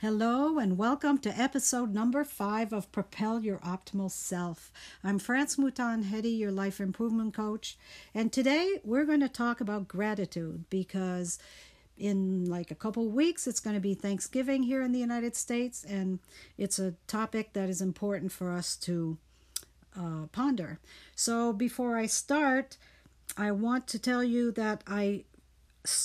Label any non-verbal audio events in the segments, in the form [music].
Hello and welcome to episode number five of Propel Your Optimal Self. I'm France Mouton Hetty, your life improvement coach, and today we're going to talk about gratitude because in like a couple weeks it's going to be Thanksgiving here in the United States, and it's a topic that is important for us to uh, ponder. So before I start, I want to tell you that I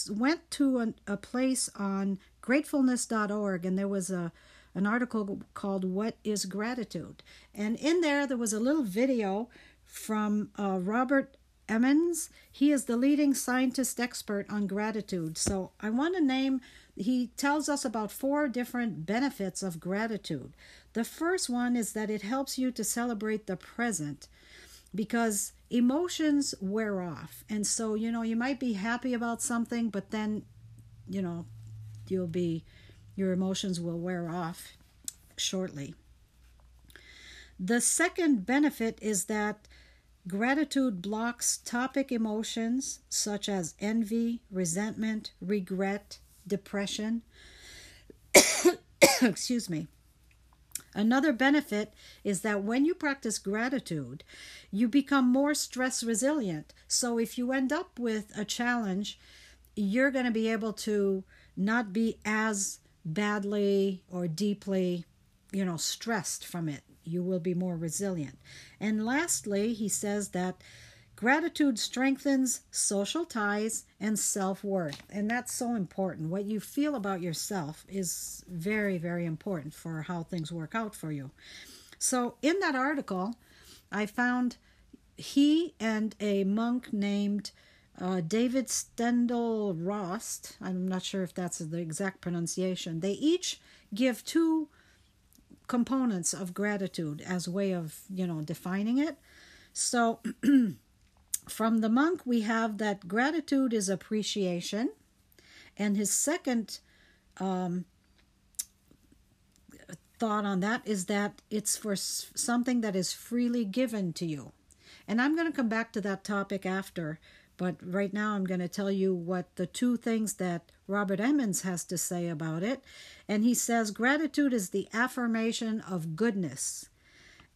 went to a, a place on gratefulness.org and there was a an article called what is gratitude? And in there there was a little video from uh, robert emmons. He is the leading scientist expert on gratitude. So i want to name he tells us about four different benefits of gratitude. The first one is that it helps you to celebrate the present because emotions wear off. And so, you know, you might be happy about something, but then, you know, you'll be, your emotions will wear off shortly. The second benefit is that gratitude blocks topic emotions such as envy, resentment, regret, depression. [coughs] Excuse me. Another benefit is that when you practice gratitude, you become more stress resilient. So if you end up with a challenge, you're going to be able to not be as badly or deeply, you know, stressed from it. You will be more resilient. And lastly, he says that Gratitude strengthens social ties and self worth. And that's so important. What you feel about yourself is very, very important for how things work out for you. So, in that article, I found he and a monk named uh, David Steindl-Rast, I'm not sure if that's the exact pronunciation, they each give two components of gratitude as way of, you know, defining it. So, [clears throat] From the monk, we have that gratitude is appreciation. And his second um, thought on that is that it's for something that is freely given to you. And I'm going to come back to that topic after, but right now I'm going to tell you what the two things that Robert Emmons has to say about it. And he says gratitude is the affirmation of goodness,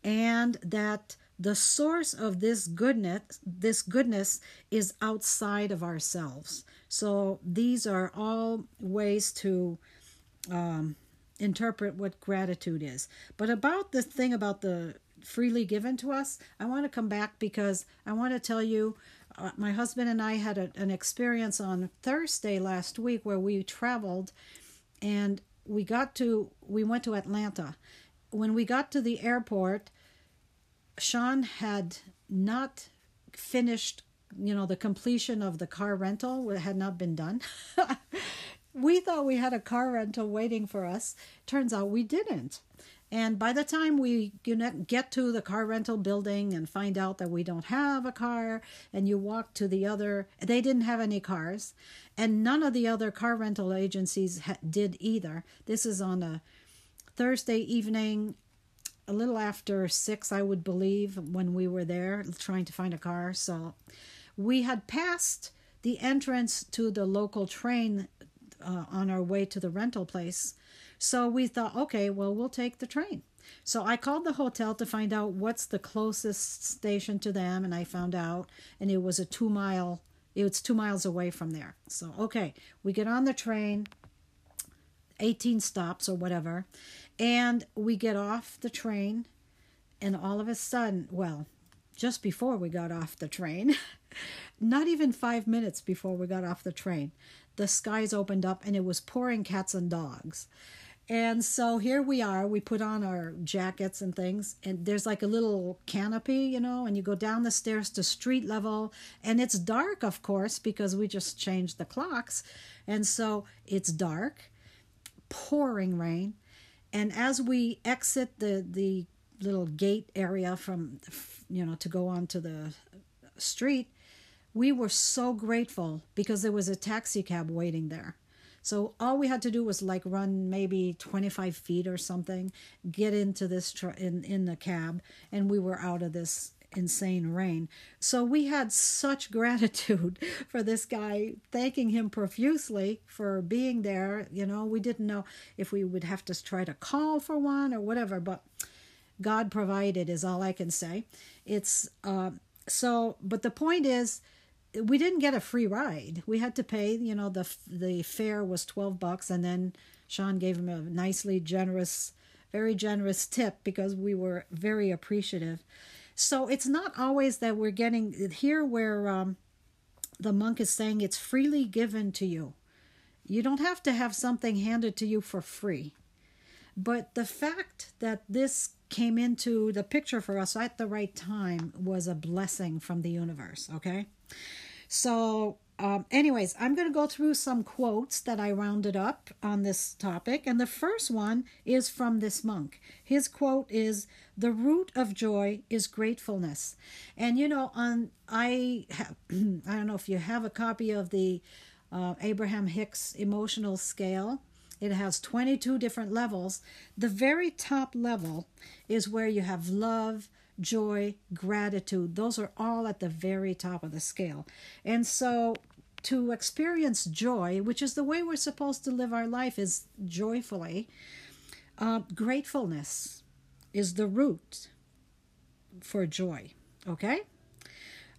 and that the source of this goodness this goodness is outside of ourselves so these are all ways to um, interpret what gratitude is but about the thing about the freely given to us i want to come back because i want to tell you Uh, my husband and i had a, an experience on thursday last week where we traveled and we got to we went to atlanta when we got to the airport Sean had not finished, you know, the completion of the car rental it had not been done. [laughs] we thought we had a car rental waiting for us. Turns out we didn't. And by the time we get to the car rental building and find out that we don't have a car, and you walk to the other, they didn't have any cars, and none of the other car rental agencies ha- did either. This is on a Thursday evening a little after six, I would believe, when we were there trying to find a car. So we had passed the entrance to the local train uh, on our way to the rental place. So we thought, okay, well, we'll take the train. So I called the hotel to find out what's the closest station to them, and I found out, and it was a two mile. It was two miles away from there. So okay, we get on the train, 18 stops or whatever, and we get off the train, and all of a sudden, well, just before we got off the train, [laughs] not even five minutes before we got off the train, the skies opened up and it was pouring cats and dogs. And so here we are. We put on our jackets and things, and there's like a little canopy, you know, and you go down the stairs to street level, and it's dark, of course, because we just changed the clocks. And so it's dark, pouring rain, and as we exit the the little gate area from you know to go onto the street we were so grateful because there was a taxi cab waiting there so all we had to do was like run maybe 25 feet or something get into this tr- in in the cab and we were out of this insane rain. So we had such [laughs] gratitude for this guy, thanking him profusely for being there. You know, we didn't know if we would have to try to call for one or whatever, but God provided, is all I can say. It's uh, so, but the point is, we didn't get a free ride. We had to pay. You know, the the fare was twelve bucks, and then Sean gave him a nicely generous, very generous tip because we were very appreciative. So it's not always that we're getting here where um, the monk is saying it's freely given to you. You don't have to have something handed to you for free. But the fact that this came into the picture for us at the right time was a blessing from the universe, okay? So um, anyways, I'm going to go through some quotes that I rounded up on this topic. And the first one is from this monk. His quote is The root of joy is gratefulness. And you know, on I have, [clears throat] I don't know if you have a copy of the uh, Abraham Hicks emotional scale. It has 22 different levels. The very top level is where you have love, joy, gratitude. Those are all at the very top of the scale. And so to experience joy, which is the way we're supposed to live our life, is joyfully. Uh, gratefulness is the root for joy. Okay?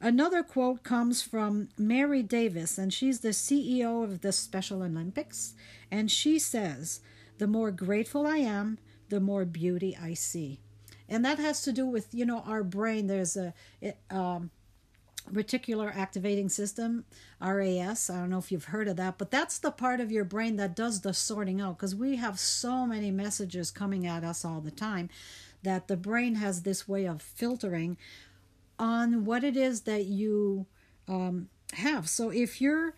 Another quote comes from Mary Davis, and she's the CEO of the Special Olympics. And she says, The more grateful I am, the more beauty I see and that has to do with you know our brain. There's a it, um, reticular activating system ras i don't know if you've heard of that but that's the part of your brain that does the sorting out because we have so many messages coming at us all the time that the brain has this way of filtering on what it is that you um, have. So if you're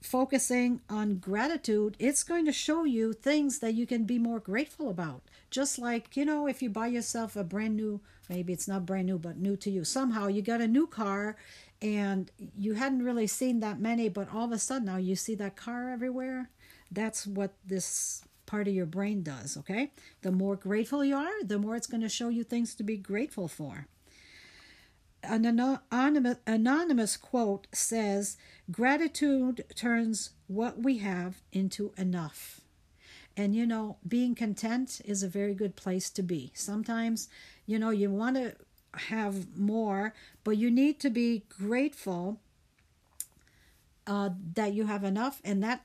focusing on gratitude, it's going to show you things that you can be more grateful about. Just like, you know, if you buy yourself a brand new, maybe it's not brand new, but new to you, somehow you got a new car and you hadn't really seen that many, but all of a sudden now you see that car everywhere. That's what this part of your brain does, okay? The more grateful you are, the more it's going to show you things to be grateful for an anonymous quote says, Gratitude turns what we have into enough. And you know, being content is a very good place to be. Sometimes, you know, you want to have more, but you need to be grateful uh, that you have enough, and that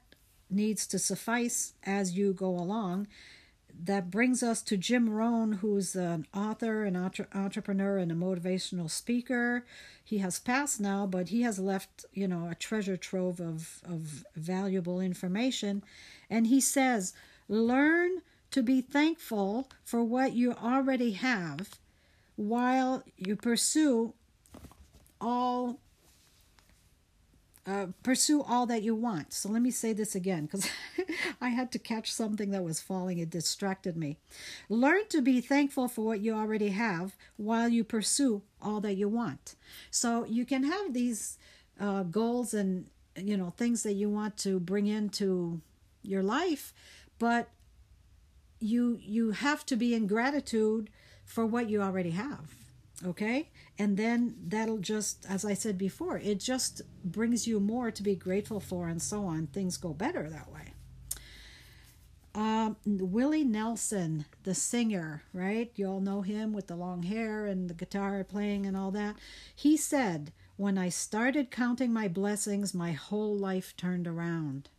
needs to suffice as you go along that brings us to Jim Rohn, who's an author, an entre- entrepreneur, and a motivational speaker. He has passed now, but he has left, you know, a treasure trove of, of valuable information. And he says, learn to be thankful for what you already have while you pursue all uh, pursue all that you want. So let me say this again because [laughs] I had to catch something that was falling. It distracted me. Learn to be thankful for what you already have while you pursue all that you want. So you can have these uh, goals and you know things that you want to bring into your life, but you you have to be in gratitude for what you already have okay? And then that'll just as i said before it just brings you more to be grateful for and so on. Things go better that way. Um, willie nelson the singer right? You all know him with the long hair and the guitar playing and all that. He said when i started counting my blessings my whole life turned around.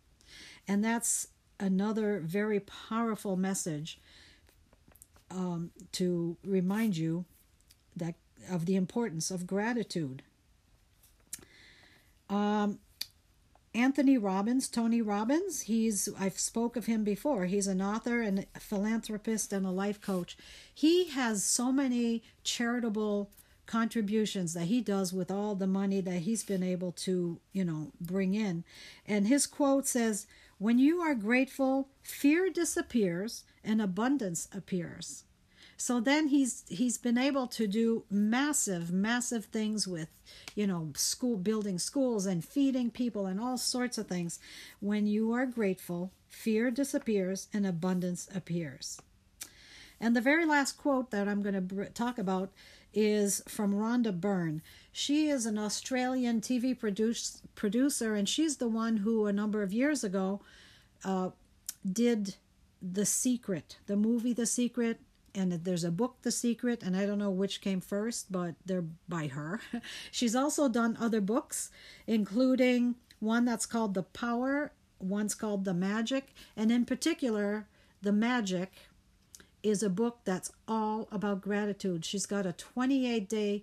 And that's another very powerful message um, to remind you that of the importance of gratitude. Um, Anthony Robbins, Tony Robbins, he's I've spoke of him before. He's an author and philanthropist and a life coach. He has so many charitable contributions that he does with all the money that he's been able to, you know, bring in. And his quote says, "When you are grateful, fear disappears and abundance appears." So then he's he's been able to do massive, massive things with, you know, school building schools and feeding people and all sorts of things. When you are grateful, fear disappears and abundance appears. And the very last quote that I'm going to talk about is from Rhonda Byrne. She is an Australian TV produce, producer, and she's the one who, a number of years ago, uh, did The Secret, the movie The Secret. And there's a book, The Secret, and I don't know which came first, but they're by her. [laughs] She's also done other books, including one that's called The Power, one's called The Magic, and in particular, The Magic is a book that's all about gratitude. She's got a 28 day,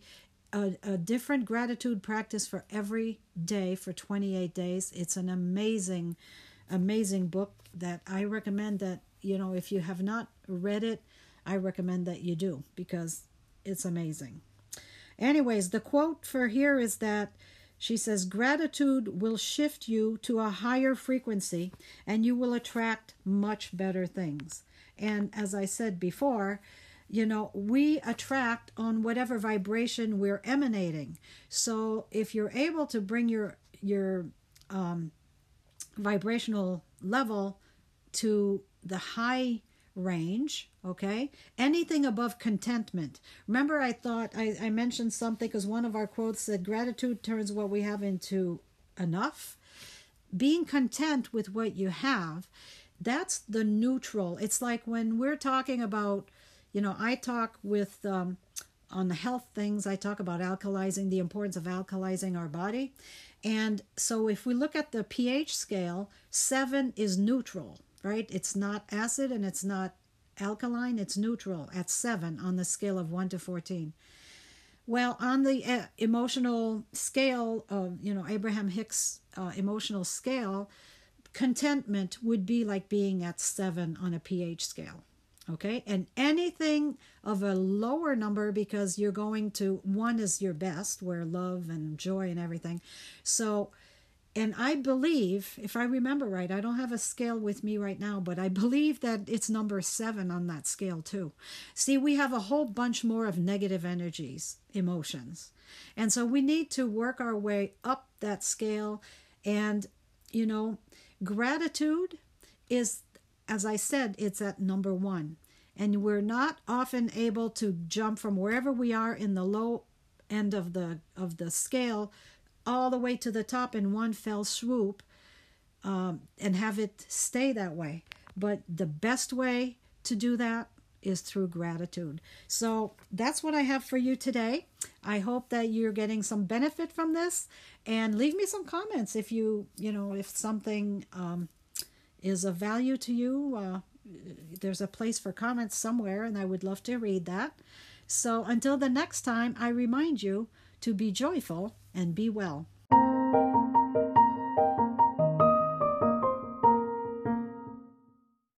a, a different gratitude practice for every day for 28 days. It's an amazing, amazing book that I recommend that, you know, if you have not read it, I recommend that you do because it's amazing. Anyways, the quote for here is that she says, Gratitude will shift you to a higher frequency and you will attract much better things. And as I said before, you know, we attract on whatever vibration we're emanating. So if you're able to bring your your um, vibrational level to the high range, okay, anything above contentment. Remember, I thought I, I mentioned something because one of our quotes said, "Gratitude turns what we have into enough." Being content with what you have that's the neutral. It's like when we're talking about, you know, I talk with um, on the health things, I talk about alkalizing, the importance of alkalizing our body. And so if we look at the pH scale, seven is neutral, right? It's not acid and it's not alkaline, it's neutral at seven on the scale of one to 14. Well, on the uh, emotional scale of, you know, Abraham Hicks uh, emotional scale, contentment would be like being at seven on a pH scale. Okay, and anything of a lower number because you're going to one is your best, where love and joy and everything. So, and I believe, if I remember right, I don't have a scale with me right now, but I believe that it's number seven on that scale too. See, we have a whole bunch more of negative energies, emotions. And so we need to work our way up that scale. And, you know, Gratitude is, as I said, it's at number one. And we're not often able to jump from wherever we are in the low end of the of the scale all the way to the top in one fell swoop um, and have it stay that way. But the best way to do that is through gratitude. So that's what I have for you today. I hope that you're getting some benefit from this and leave me some comments if you, you know, if something um, is of value to you. Uh, there's a place for comments somewhere, and I would love to read that. So until the next time, I remind you to be joyful and be well.